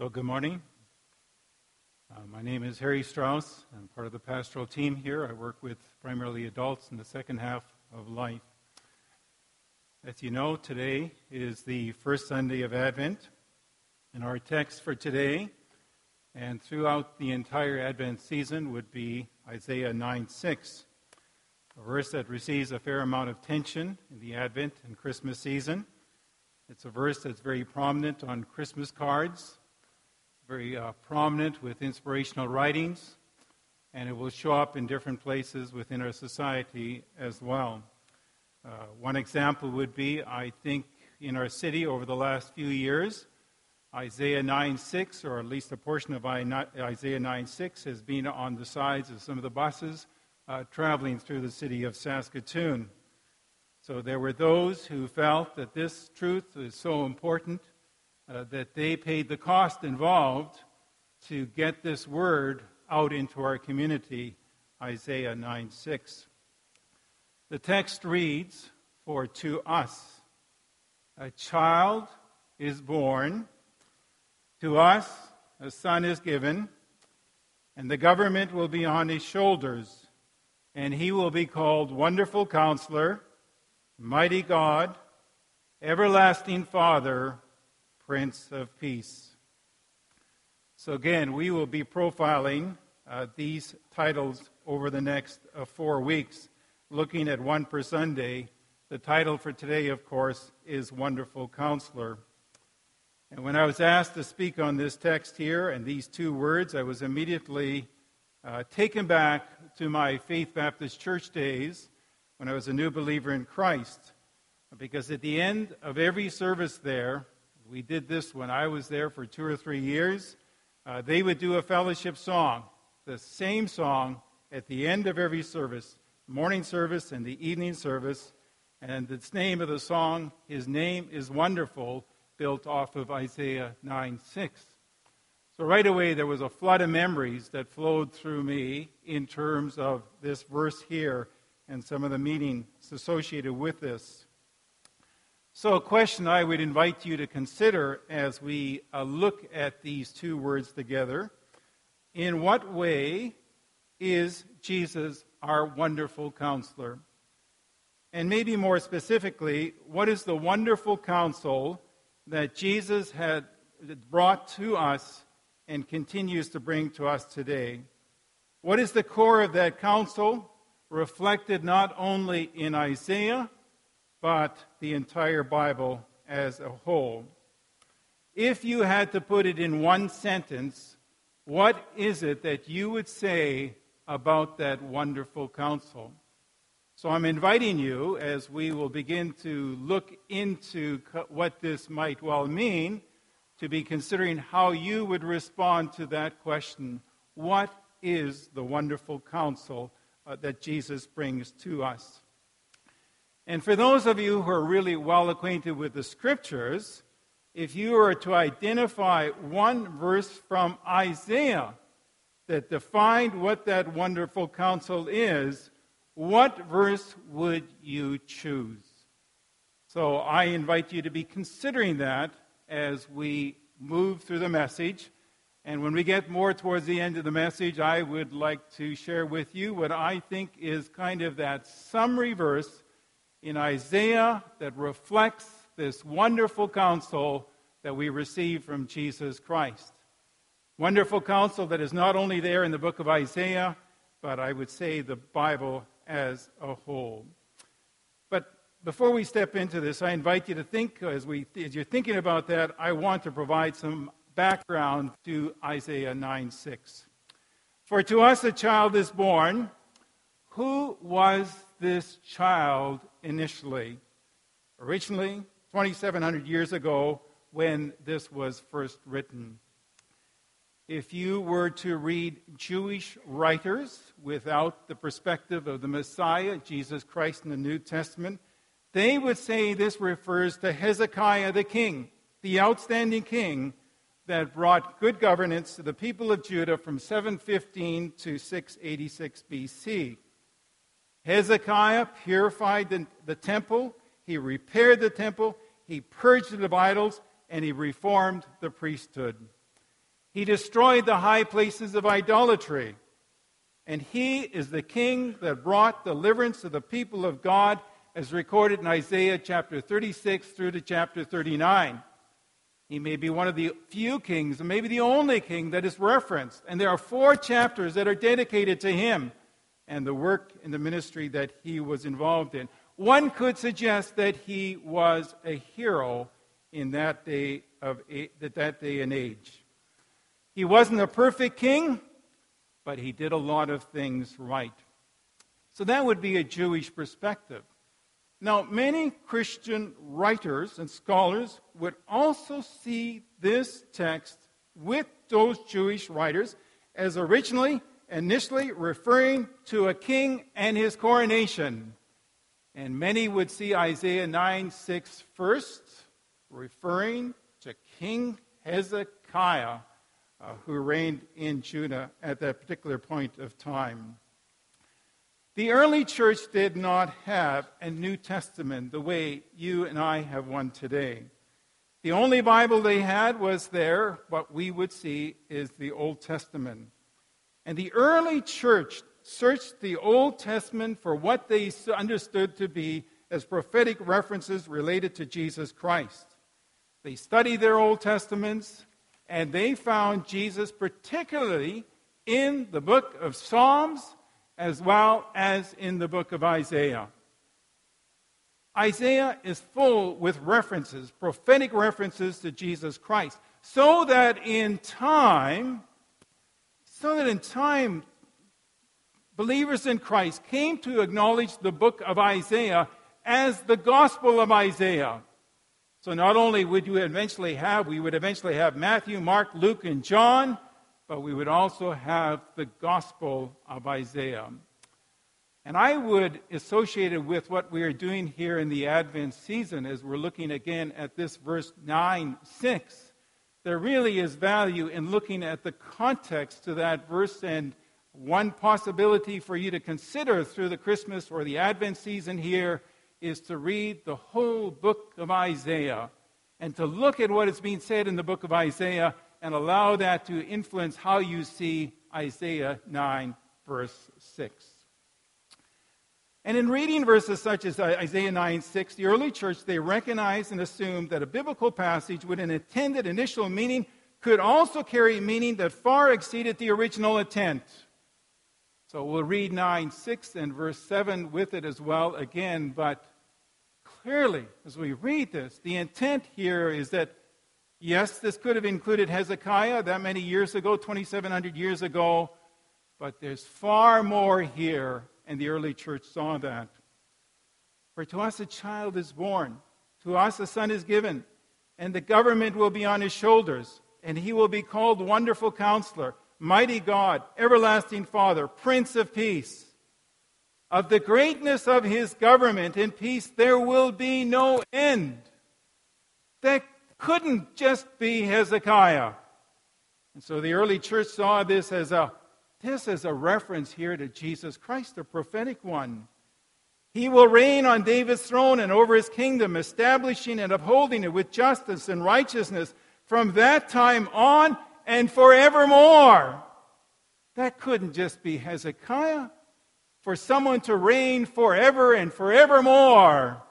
So, good morning. Uh, my name is Harry Strauss. I'm part of the pastoral team here. I work with primarily adults in the second half of life. As you know, today is the first Sunday of Advent, and our text for today and throughout the entire Advent season would be Isaiah 9 6, a verse that receives a fair amount of tension in the Advent and Christmas season. It's a verse that's very prominent on Christmas cards very uh, prominent with inspirational writings, and it will show up in different places within our society as well. Uh, one example would be, I think, in our city over the last few years, Isaiah 9:6, or at least a portion of Isaiah 9:6, has been on the sides of some of the buses uh, traveling through the city of Saskatoon. So there were those who felt that this truth is so important uh, that they paid the cost involved to get this word out into our community, Isaiah 9 6. The text reads, For to us a child is born, to us a son is given, and the government will be on his shoulders, and he will be called Wonderful Counselor, Mighty God, Everlasting Father, Prince of Peace. So, again, we will be profiling uh, these titles over the next uh, four weeks, looking at one per Sunday. The title for today, of course, is Wonderful Counselor. And when I was asked to speak on this text here and these two words, I was immediately uh, taken back to my Faith Baptist Church days when I was a new believer in Christ. Because at the end of every service there, we did this when I was there for two or three years. Uh, they would do a fellowship song, the same song at the end of every service, morning service and the evening service. And the name of the song, His Name is Wonderful, built off of Isaiah 9 6. So right away, there was a flood of memories that flowed through me in terms of this verse here and some of the meanings associated with this. So, a question I would invite you to consider as we uh, look at these two words together in what way is Jesus our wonderful counselor? And maybe more specifically, what is the wonderful counsel that Jesus had brought to us and continues to bring to us today? What is the core of that counsel reflected not only in Isaiah? But the entire Bible as a whole. If you had to put it in one sentence, what is it that you would say about that wonderful counsel? So I'm inviting you, as we will begin to look into what this might well mean, to be considering how you would respond to that question What is the wonderful counsel uh, that Jesus brings to us? And for those of you who are really well acquainted with the scriptures, if you were to identify one verse from Isaiah that defined what that wonderful counsel is, what verse would you choose? So I invite you to be considering that as we move through the message. And when we get more towards the end of the message, I would like to share with you what I think is kind of that summary verse in Isaiah that reflects this wonderful counsel that we receive from Jesus Christ. Wonderful counsel that is not only there in the book of Isaiah, but I would say the Bible as a whole. But before we step into this, I invite you to think, as, we, as you're thinking about that, I want to provide some background to Isaiah 9 6. For to us a child is born. Who was this child initially. Originally, 2,700 years ago, when this was first written. If you were to read Jewish writers without the perspective of the Messiah, Jesus Christ in the New Testament, they would say this refers to Hezekiah the king, the outstanding king that brought good governance to the people of Judah from 715 to 686 BC. Hezekiah purified the, the temple, he repaired the temple, he purged the idols, and he reformed the priesthood. He destroyed the high places of idolatry. And he is the king that brought deliverance to the people of God, as recorded in Isaiah chapter 36 through to chapter 39. He may be one of the few kings, maybe the only king that is referenced. And there are four chapters that are dedicated to him and the work and the ministry that he was involved in. One could suggest that he was a hero in that day of that day and age. He wasn't a perfect king, but he did a lot of things right. So that would be a Jewish perspective. Now, many Christian writers and scholars would also see this text with those Jewish writers as originally, initially referring to a king and his coronation. And many would see Isaiah 9 6 first, referring to King Hezekiah, uh, who reigned in Judah at that particular point of time. The early church did not have a New Testament the way you and I have one today. The only Bible they had was there, what we would see is the Old Testament. And the early church searched the Old Testament for what they understood to be as prophetic references related to Jesus Christ. They studied their Old Testaments, and they found Jesus particularly in the book of Psalms as well as in the book of Isaiah. Isaiah is full with references, prophetic references to Jesus Christ, so that in time, so that in time, believers in Christ came to acknowledge the book of Isaiah as the gospel of Isaiah. So not only would you eventually have, we would eventually have Matthew, Mark, Luke, and John, but we would also have the Gospel of Isaiah. And I would associate it with what we are doing here in the Advent season as we're looking again at this verse 9 6. There really is value in looking at the context to that verse, and one possibility for you to consider through the Christmas or the Advent season here is to read the whole book of Isaiah and to look at what is being said in the book of Isaiah and allow that to influence how you see Isaiah 9, verse 6. And in reading verses such as uh, Isaiah 9, 6, the early church, they recognized and assumed that a biblical passage with an intended initial meaning could also carry meaning that far exceeded the original intent. So we'll read 9, 6 and verse 7 with it as well again, but clearly, as we read this, the intent here is that Yes, this could have included Hezekiah that many years ago, 2,700 years ago, but there's far more here, and the early church saw that. For to us a child is born, to us a son is given, and the government will be on his shoulders, and he will be called Wonderful Counselor, Mighty God, Everlasting Father, Prince of Peace. Of the greatness of his government and peace there will be no end. That couldn't just be Hezekiah. And so the early church saw this as a this is a reference here to Jesus Christ, the prophetic one. He will reign on David's throne and over his kingdom, establishing and upholding it with justice and righteousness from that time on and forevermore. That couldn't just be Hezekiah. For someone to reign forever and forevermore.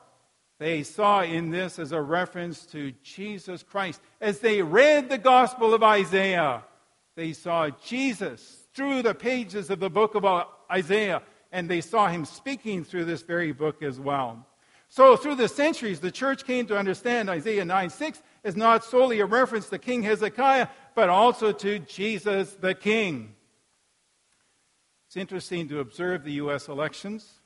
They saw in this as a reference to Jesus Christ. As they read the Gospel of Isaiah, they saw Jesus through the pages of the book of Isaiah, and they saw him speaking through this very book as well. So, through the centuries, the church came to understand Isaiah 9 6 as not solely a reference to King Hezekiah, but also to Jesus the King. It's interesting to observe the U.S. elections,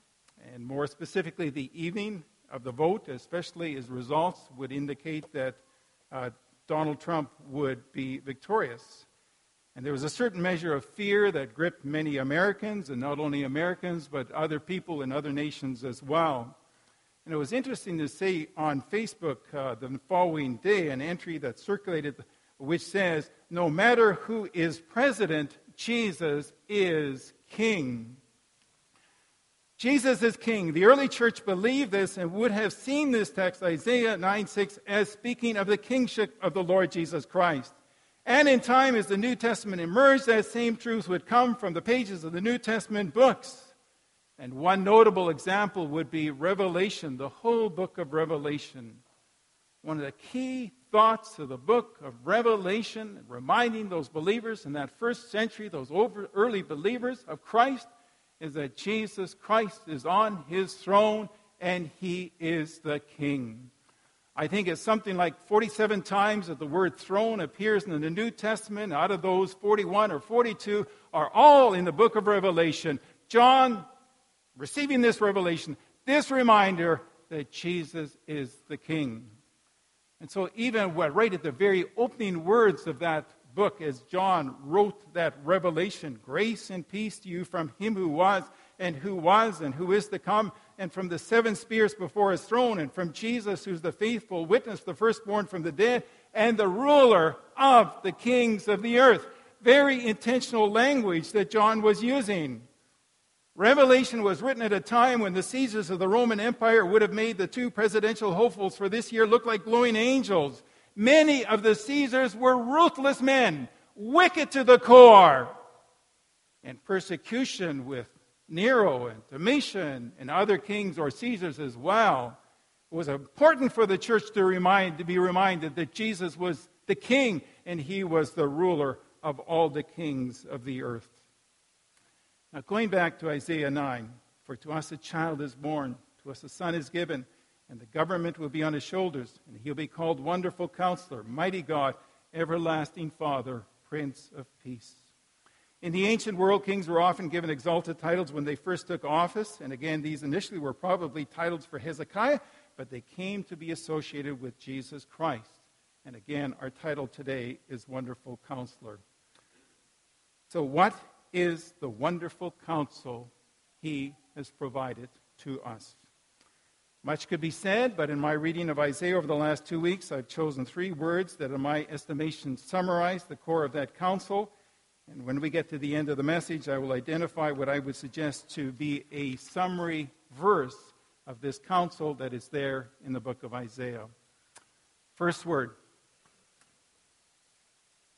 and more specifically, the evening of the vote, especially as results would indicate that uh, Donald Trump would be victorious. And there was a certain measure of fear that gripped many Americans, and not only Americans, but other people in other nations as well. And it was interesting to see on Facebook uh, the following day an entry that circulated which says, No matter who is president, Jesus is king. Jesus is king. The early church believed this and would have seen this text, Isaiah 9 6, as speaking of the kingship of the Lord Jesus Christ. And in time, as the New Testament emerged, that same truth would come from the pages of the New Testament books. And one notable example would be Revelation, the whole book of Revelation. One of the key thoughts of the book of Revelation, reminding those believers in that first century, those early believers of Christ, is that Jesus Christ is on his throne and he is the king. I think it's something like 47 times that the word throne appears in the New Testament. Out of those, 41 or 42 are all in the book of Revelation. John, receiving this revelation, this reminder that Jesus is the King. And so, even right at the very opening words of that book, as John wrote that revelation, grace and peace to you from him who was, and who was, and who is to come, and from the seven spears before his throne, and from Jesus, who's the faithful witness, the firstborn from the dead, and the ruler of the kings of the earth. Very intentional language that John was using. Revelation was written at a time when the Caesars of the Roman Empire would have made the two presidential hopefuls for this year look like glowing angels. Many of the Caesars were ruthless men, wicked to the core. And persecution with Nero and Domitian and other kings or Caesars as well, it was important for the church to, remind, to be reminded that Jesus was the king and he was the ruler of all the kings of the earth. Now, going back to Isaiah 9, for to us a child is born, to us a son is given, and the government will be on his shoulders, and he'll be called Wonderful Counselor, Mighty God, Everlasting Father, Prince of Peace. In the ancient world, kings were often given exalted titles when they first took office. And again, these initially were probably titles for Hezekiah, but they came to be associated with Jesus Christ. And again, our title today is Wonderful Counselor. So, what is the wonderful counsel he has provided to us? Much could be said, but in my reading of Isaiah over the last two weeks, I've chosen three words that, in my estimation, summarize the core of that counsel and when we get to the end of the message, I will identify what I would suggest to be a summary verse of this counsel that is there in the book of Isaiah. First word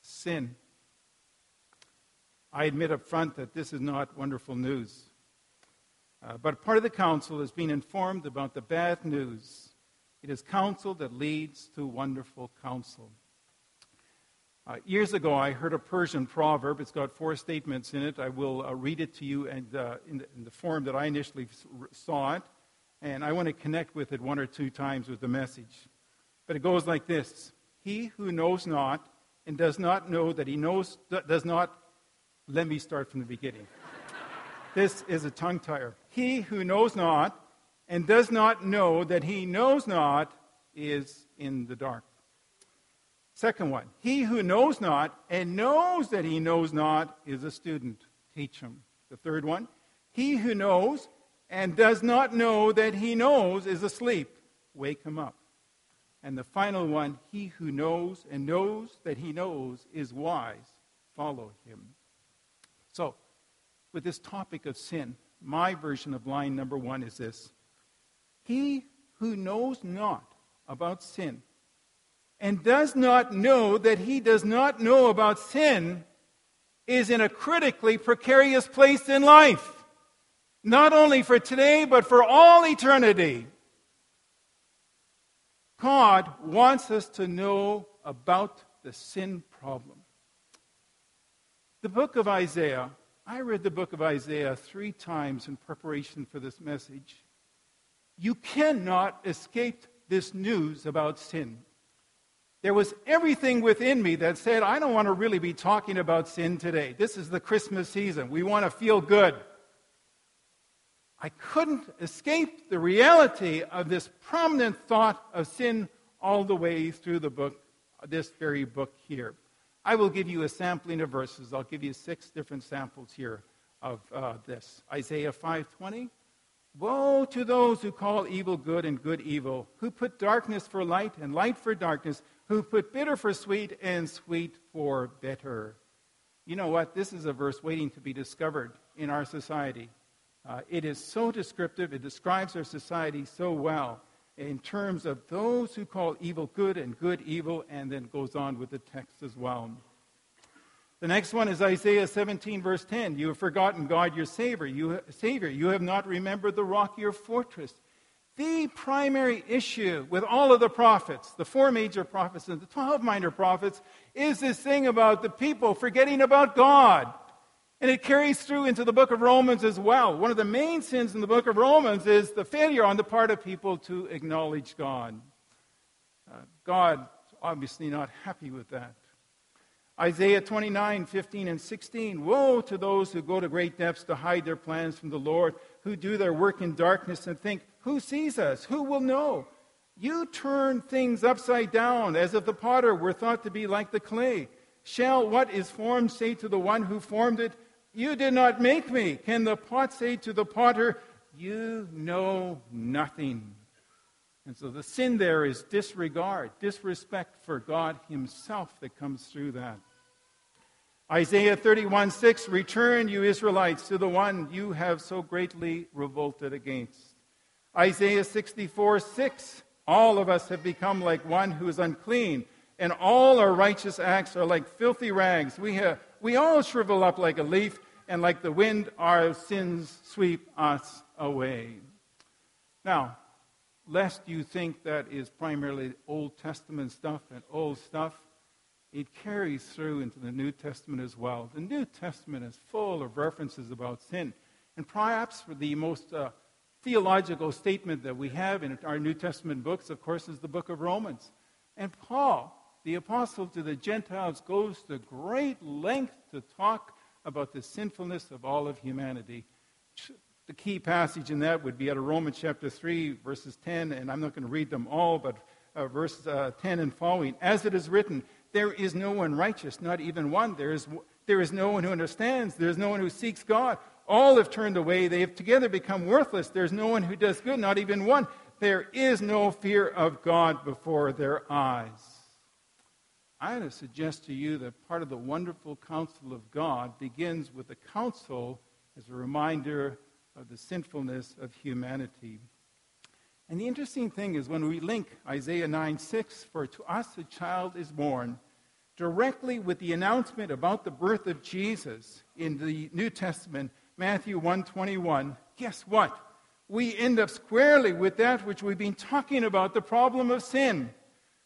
sin. I admit up front that this is not wonderful news. Uh, but part of the counsel is being informed about the bad news. It is counsel that leads to wonderful counsel. Uh, years ago, I heard a Persian proverb. It's got four statements in it. I will uh, read it to you and, uh, in, the, in, the, form that I initially saw it. And I want to connect with it one or two times with the message. But it goes like this He who knows not and does not know that he knows, does not. Let me start from the beginning. this is a tongue tire. He who knows not and does not know that he knows not is in the dark. Second one, he who knows not and knows that he knows not is a student. Teach him. The third one, he who knows and does not know that he knows is asleep. Wake him up. And the final one, he who knows and knows that he knows is wise. Follow him. So, with this topic of sin, my version of line number one is this He who knows not about sin and does not know that he does not know about sin is in a critically precarious place in life. Not only for today, but for all eternity. God wants us to know about the sin problem. The book of Isaiah, I read the book of Isaiah three times in preparation for this message. You cannot escape this news about sin there was everything within me that said, I don't want to really be talking about sin today. This is the Christmas season. We want to feel good. I couldn't escape the reality of this prominent thought of sin all the way through the book, this very book here. I will give you a sampling of verses. I'll give you six different samples here of uh, this. Isaiah 5:20. Woe to those who call evil good and good evil, who put darkness for light and light for darkness, who put bitter for sweet and sweet for bitter. You know what? This is a verse waiting to be discovered in our society. Uh, it is so descriptive, it describes our society so well in terms of those who call evil good and good evil, and then goes on with the text as well. The next one is Isaiah 17, verse 10. You have forgotten God your Savior. You, Savior. you have not remembered the rock your fortress. The primary issue with all of the prophets, the four major prophets and the 12 minor prophets, is this thing about the people forgetting about God. And it carries through into the book of Romans as well. One of the main sins in the book of Romans is the failure on the part of people to acknowledge God. Uh, God obviously not happy with that. Isaiah 29, 15, and 16. Woe to those who go to great depths to hide their plans from the Lord, who do their work in darkness and think, Who sees us? Who will know? You turn things upside down, as if the potter were thought to be like the clay. Shall what is formed say to the one who formed it, You did not make me? Can the pot say to the potter, You know nothing? And so the sin there is disregard, disrespect for God Himself that comes through that. Isaiah 31 6 Return, you Israelites, to the one you have so greatly revolted against. Isaiah 64 6 All of us have become like one who is unclean, and all our righteous acts are like filthy rags. We, have, we all shrivel up like a leaf, and like the wind, our sins sweep us away. Now, lest you think that is primarily Old Testament stuff and old stuff, it carries through into the New Testament as well. The New Testament is full of references about sin. And perhaps the most uh, theological statement that we have in our New Testament books, of course, is the book of Romans. And Paul, the apostle to the Gentiles, goes to great length to talk about the sinfulness of all of humanity the key passage in that would be out of Romans chapter 3, verses 10, and I'm not going to read them all, but uh, verse uh, 10 and following. As it is written, there is no one righteous, not even one. There is, there is no one who understands. There is no one who seeks God. All have turned away. They have together become worthless. There's no one who does good, not even one. There is no fear of God before their eyes. I want to suggest to you that part of the wonderful counsel of God begins with the counsel as a reminder of the sinfulness of humanity. And the interesting thing is when we link Isaiah 9 6, for to us a child is born, directly with the announcement about the birth of Jesus in the New Testament, Matthew 121, guess what? We end up squarely with that which we've been talking about, the problem of sin.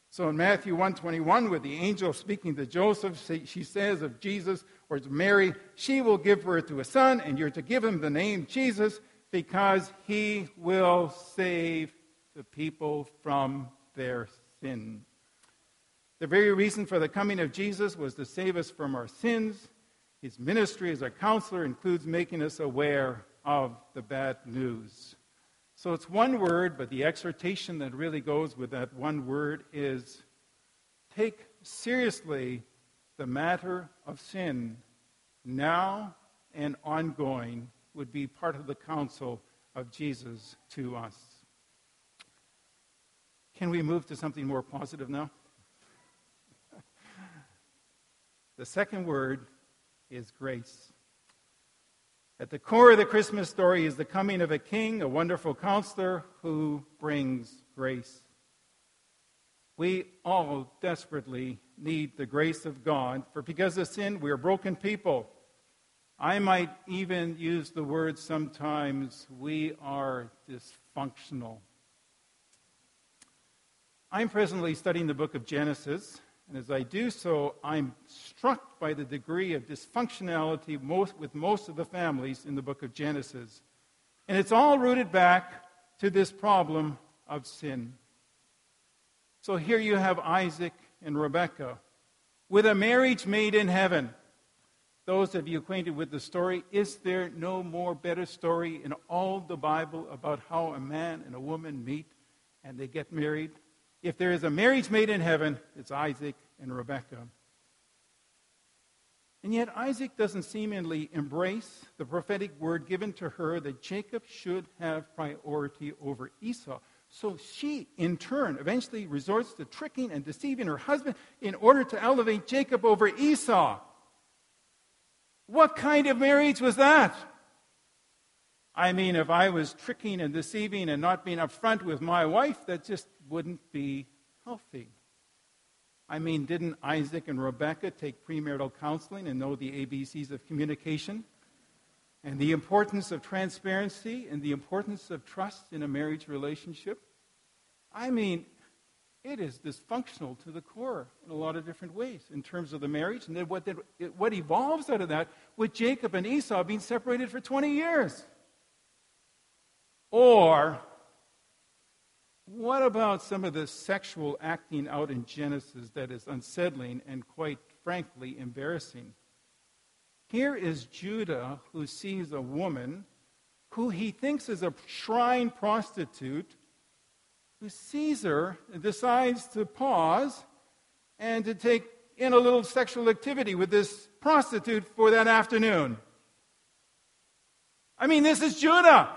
So in Matthew 121, with the angel speaking to Joseph, she says of Jesus, or to Mary, she will give birth to a son, and you're to give him the name Jesus because he will save the people from their sin. The very reason for the coming of Jesus was to save us from our sins. His ministry as a counselor includes making us aware of the bad news. So it's one word, but the exhortation that really goes with that one word is take seriously the matter of sin now and ongoing would be part of the counsel of Jesus to us. Can we move to something more positive now? the second word is grace. At the core of the Christmas story is the coming of a king, a wonderful counselor who brings grace. We all desperately need the grace of God, for because of sin, we are broken people. I might even use the word sometimes, we are dysfunctional. I'm presently studying the book of Genesis, and as I do so, I'm struck by the degree of dysfunctionality most, with most of the families in the book of Genesis. And it's all rooted back to this problem of sin. So here you have Isaac and Rebekah with a marriage made in heaven. Those of you acquainted with the story, is there no more better story in all the Bible about how a man and a woman meet and they get married? If there is a marriage made in heaven, it's Isaac and Rebekah. And yet, Isaac doesn't seemingly embrace the prophetic word given to her that Jacob should have priority over Esau. So she, in turn, eventually resorts to tricking and deceiving her husband in order to elevate Jacob over Esau. What kind of marriage was that? I mean, if I was tricking and deceiving and not being upfront with my wife, that just wouldn't be healthy. I mean, didn't Isaac and Rebecca take premarital counseling and know the ABCs of communication? And the importance of transparency and the importance of trust in a marriage relationship? I mean, it is dysfunctional to the core in a lot of different ways in terms of the marriage. And then what, what evolves out of that with Jacob and Esau being separated for 20 years. Or what about some of the sexual acting out in Genesis that is unsettling and quite frankly embarrassing? Here is Judah who sees a woman who he thinks is a shrine prostitute, and decides to pause and to take in a little sexual activity with this prostitute for that afternoon. I mean, this is Judah.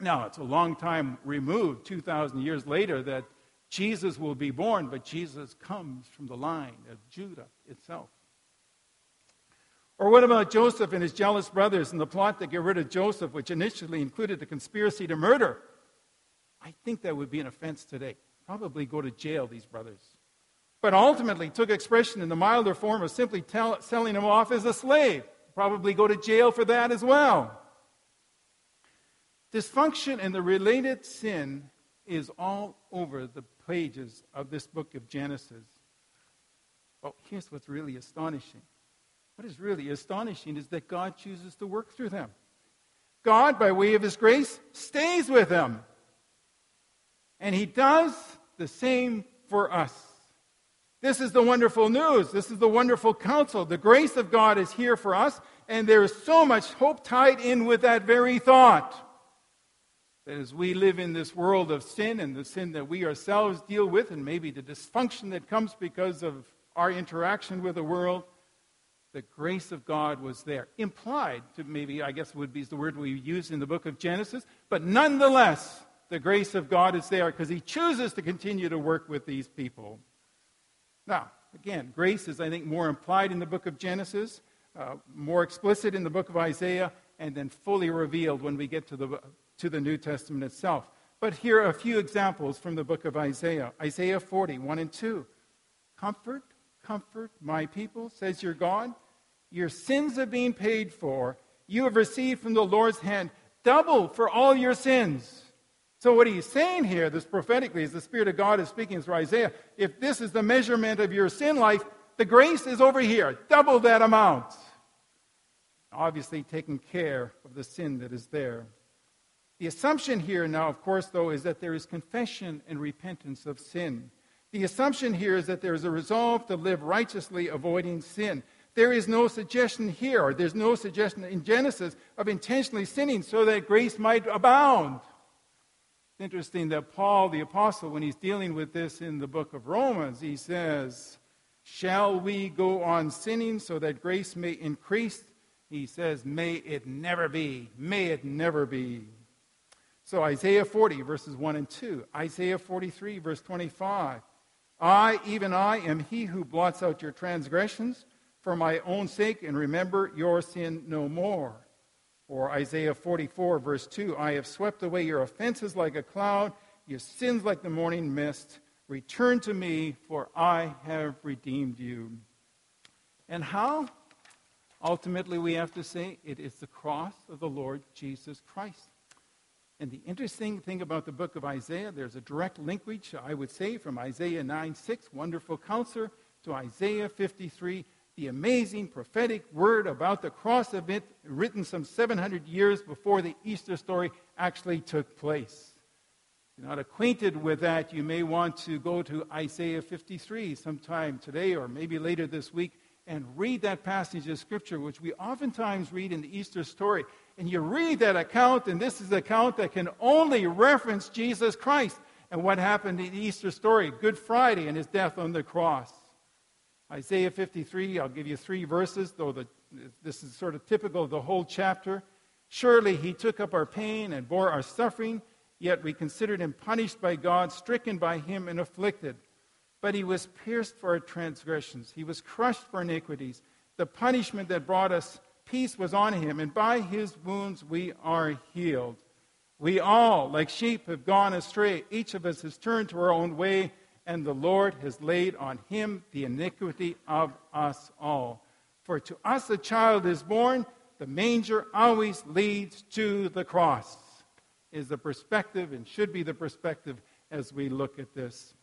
Now, it's a long time removed, 2,000 years later, that Jesus will be born, but Jesus comes from the line of Judah itself. Or what about Joseph and his jealous brothers and the plot to get rid of Joseph, which initially included a conspiracy to murder? I think that would be an offense today. Probably go to jail, these brothers. But ultimately took expression in the milder form of simply tell, selling him off as a slave. Probably go to jail for that as well. Dysfunction and the related sin is all over the pages of this book of Genesis. But here's what's really astonishing. What is really astonishing is that God chooses to work through them. God, by way of His grace, stays with them. And He does the same for us. This is the wonderful news. This is the wonderful counsel. The grace of God is here for us, and there is so much hope tied in with that very thought that as we live in this world of sin and the sin that we ourselves deal with, and maybe the dysfunction that comes because of our interaction with the world, the grace of God was there. Implied, to maybe, I guess would be the word we use in the book of Genesis, but nonetheless, the grace of God is there because He chooses to continue to work with these people. Now, again, grace is, I think, more implied in the book of Genesis, uh, more explicit in the book of Isaiah, and then fully revealed when we get to the to the New Testament itself. But here are a few examples from the book of Isaiah Isaiah 40, 1 and 2. Comfort, comfort my people, says your God. Your sins have been paid for. You have received from the Lord's hand double for all your sins. So, what he's saying here, this prophetically, is the Spirit of God is speaking through Isaiah. If this is the measurement of your sin life, the grace is over here, double that amount. Obviously, taking care of the sin that is there. The assumption here now, of course, though, is that there is confession and repentance of sin. The assumption here is that there is a resolve to live righteously, avoiding sin. There is no suggestion here, or there's no suggestion in Genesis of intentionally sinning so that grace might abound. It's interesting that Paul, the apostle, when he's dealing with this in the book of Romans, he says, Shall we go on sinning so that grace may increase? He says, May it never be. May it never be. So Isaiah 40, verses 1 and 2. Isaiah 43, verse 25. I, even I, am he who blots out your transgressions for my own sake, and remember your sin no more. Or Isaiah 44, verse 2. I have swept away your offenses like a cloud, your sins like the morning mist. Return to me, for I have redeemed you. And how? Ultimately, we have to say it is the cross of the Lord Jesus Christ. And the interesting thing about the book of Isaiah, there's a direct linkage, I would say, from Isaiah 9 6, wonderful counselor, to Isaiah 53, the amazing prophetic word about the cross event written some 700 years before the Easter story actually took place. If you're not acquainted with that, you may want to go to Isaiah 53 sometime today or maybe later this week and read that passage of Scripture, which we oftentimes read in the Easter story and you read that account, and this is an account that can only reference Jesus Christ and what happened in the Easter story, Good Friday, and his death on the cross. Isaiah 53, I'll give you three verses, though the, this is sort of typical of the whole chapter. Surely he took up our pain and bore our suffering, yet we considered him punished by God, stricken by him, and afflicted. But he was pierced for our transgressions, he was crushed for iniquities. The punishment that brought us peace was on him, and by his wounds we are healed. We all, like sheep, have gone astray. Each of us has turned to our own way, and the Lord has laid on him the iniquity of us all. For to us a child is born, the manger always leads to the cross, is the perspective and should be the perspective as we look at this.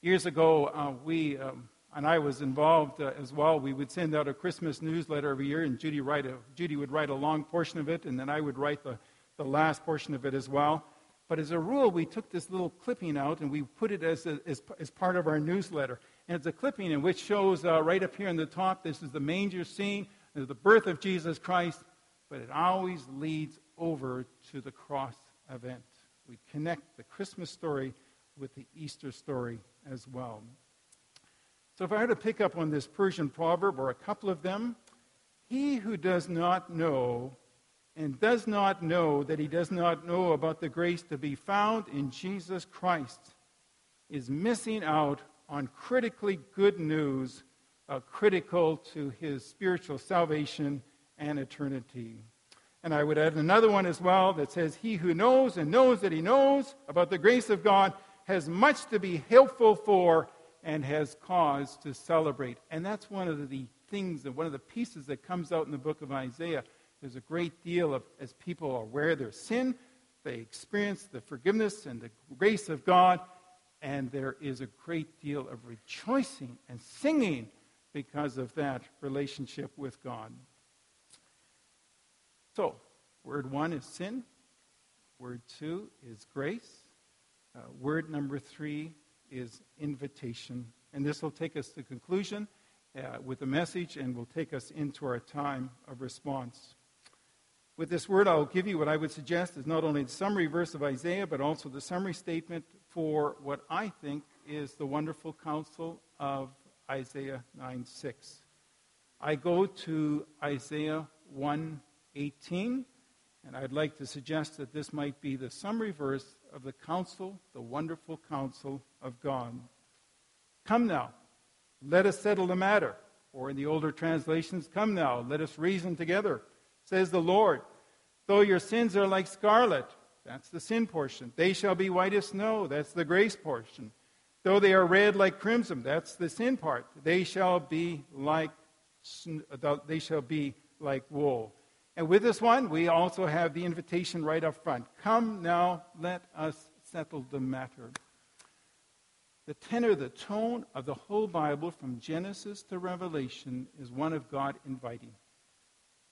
Years ago, uh, we, um, and I was involved uh, as well, we would send out a Christmas newsletter every year, and Judy, write a, Judy would write a long portion of it, and then I would write the, the last portion of it as well. But as a rule, we took this little clipping out and we put it as, a, as, as, part of our newsletter. And it's a clipping in which shows uh, right up here in the top this is the manger scene, the birth of Jesus Christ, but it always leads over to the cross event. We connect the Christmas story with the Easter story as well. So if I were to pick up on this Persian proverb or a couple of them, he who does not know and does not know that he does not know about the grace to be found in Jesus Christ is missing out on critically good news uh, critical to his spiritual salvation and eternity. And I would add another one as well that says, He who knows and knows that he knows about the grace of God has much to be helpful for and has cause to celebrate. And that's one of the things, and one of the pieces that comes out in the book of Isaiah there's a great deal of, as people are aware of their sin, they experience the forgiveness and the grace of God, and there is a great deal of rejoicing and singing because of that relationship with God. So, word one is sin. Word two is grace. Uh, word number three is invitation. And this will take us to conclusion uh, with a message and will take us into our time of response. With this word, I'll give you what I would suggest is not only the summary verse of Isaiah, but also the summary statement for what I think is the wonderful counsel of Isaiah 9 6. I go to Isaiah 1 18, and I'd like to suggest that this might be the summary verse of the counsel, the wonderful counsel of God. Come now, let us settle the matter. Or in the older translations, come now, let us reason together, says the Lord. Though your sins are like scarlet, that's the sin portion. They shall be white as snow, that's the grace portion. Though they are red like crimson, that's the sin part. They shall be like they shall be like wool. And with this one, we also have the invitation right up front. Come now, let us settle the matter. The tenor, the tone of the whole Bible from Genesis to Revelation is one of God inviting.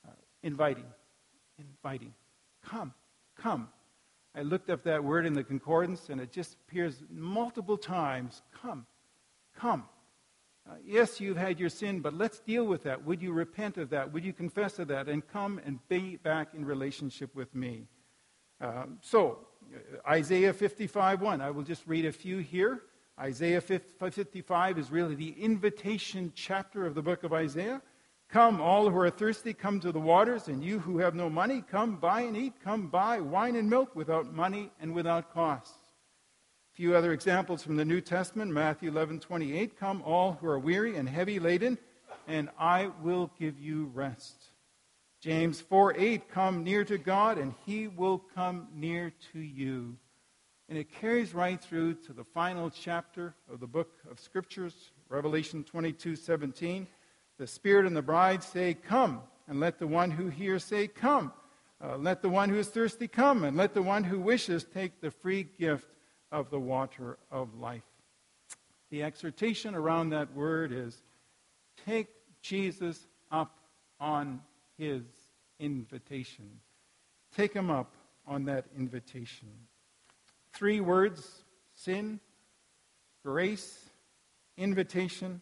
Uh, inviting inviting. Come, come. I looked up that word in the concordance and it just appears multiple times. Come, come. Uh, yes, you've had your sin, but let's deal with that. Would you repent of that? Would you confess of that and come and be back in relationship with me? Uh, so, uh, Isaiah 55 1. I will just read a few here. Isaiah 55 is really the invitation chapter of the book of Isaiah. Come, all who are thirsty, come to the waters, and you who have no money, come buy and eat. Come buy wine and milk without money and without cost. A few other examples from the New Testament, Matthew 11, 28. Come, all who are weary and heavy laden, and I will give you rest. James 4, 8. Come near to God, and he will come near to you. And it carries right through to the final chapter of the book of Scriptures, Revelation 22, 17. The Spirit and the bride say, Come. And let the one who hears say, Come. Uh, let the one who is thirsty come. And let the one who wishes take the free gift of the water of life. The exhortation around that word is take Jesus up on his invitation. Take him up on that invitation. Three words sin, grace, invitation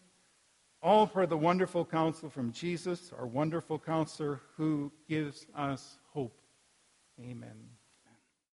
all for the wonderful counsel from Jesus, our wonderful counselor who gives us hope. Amen.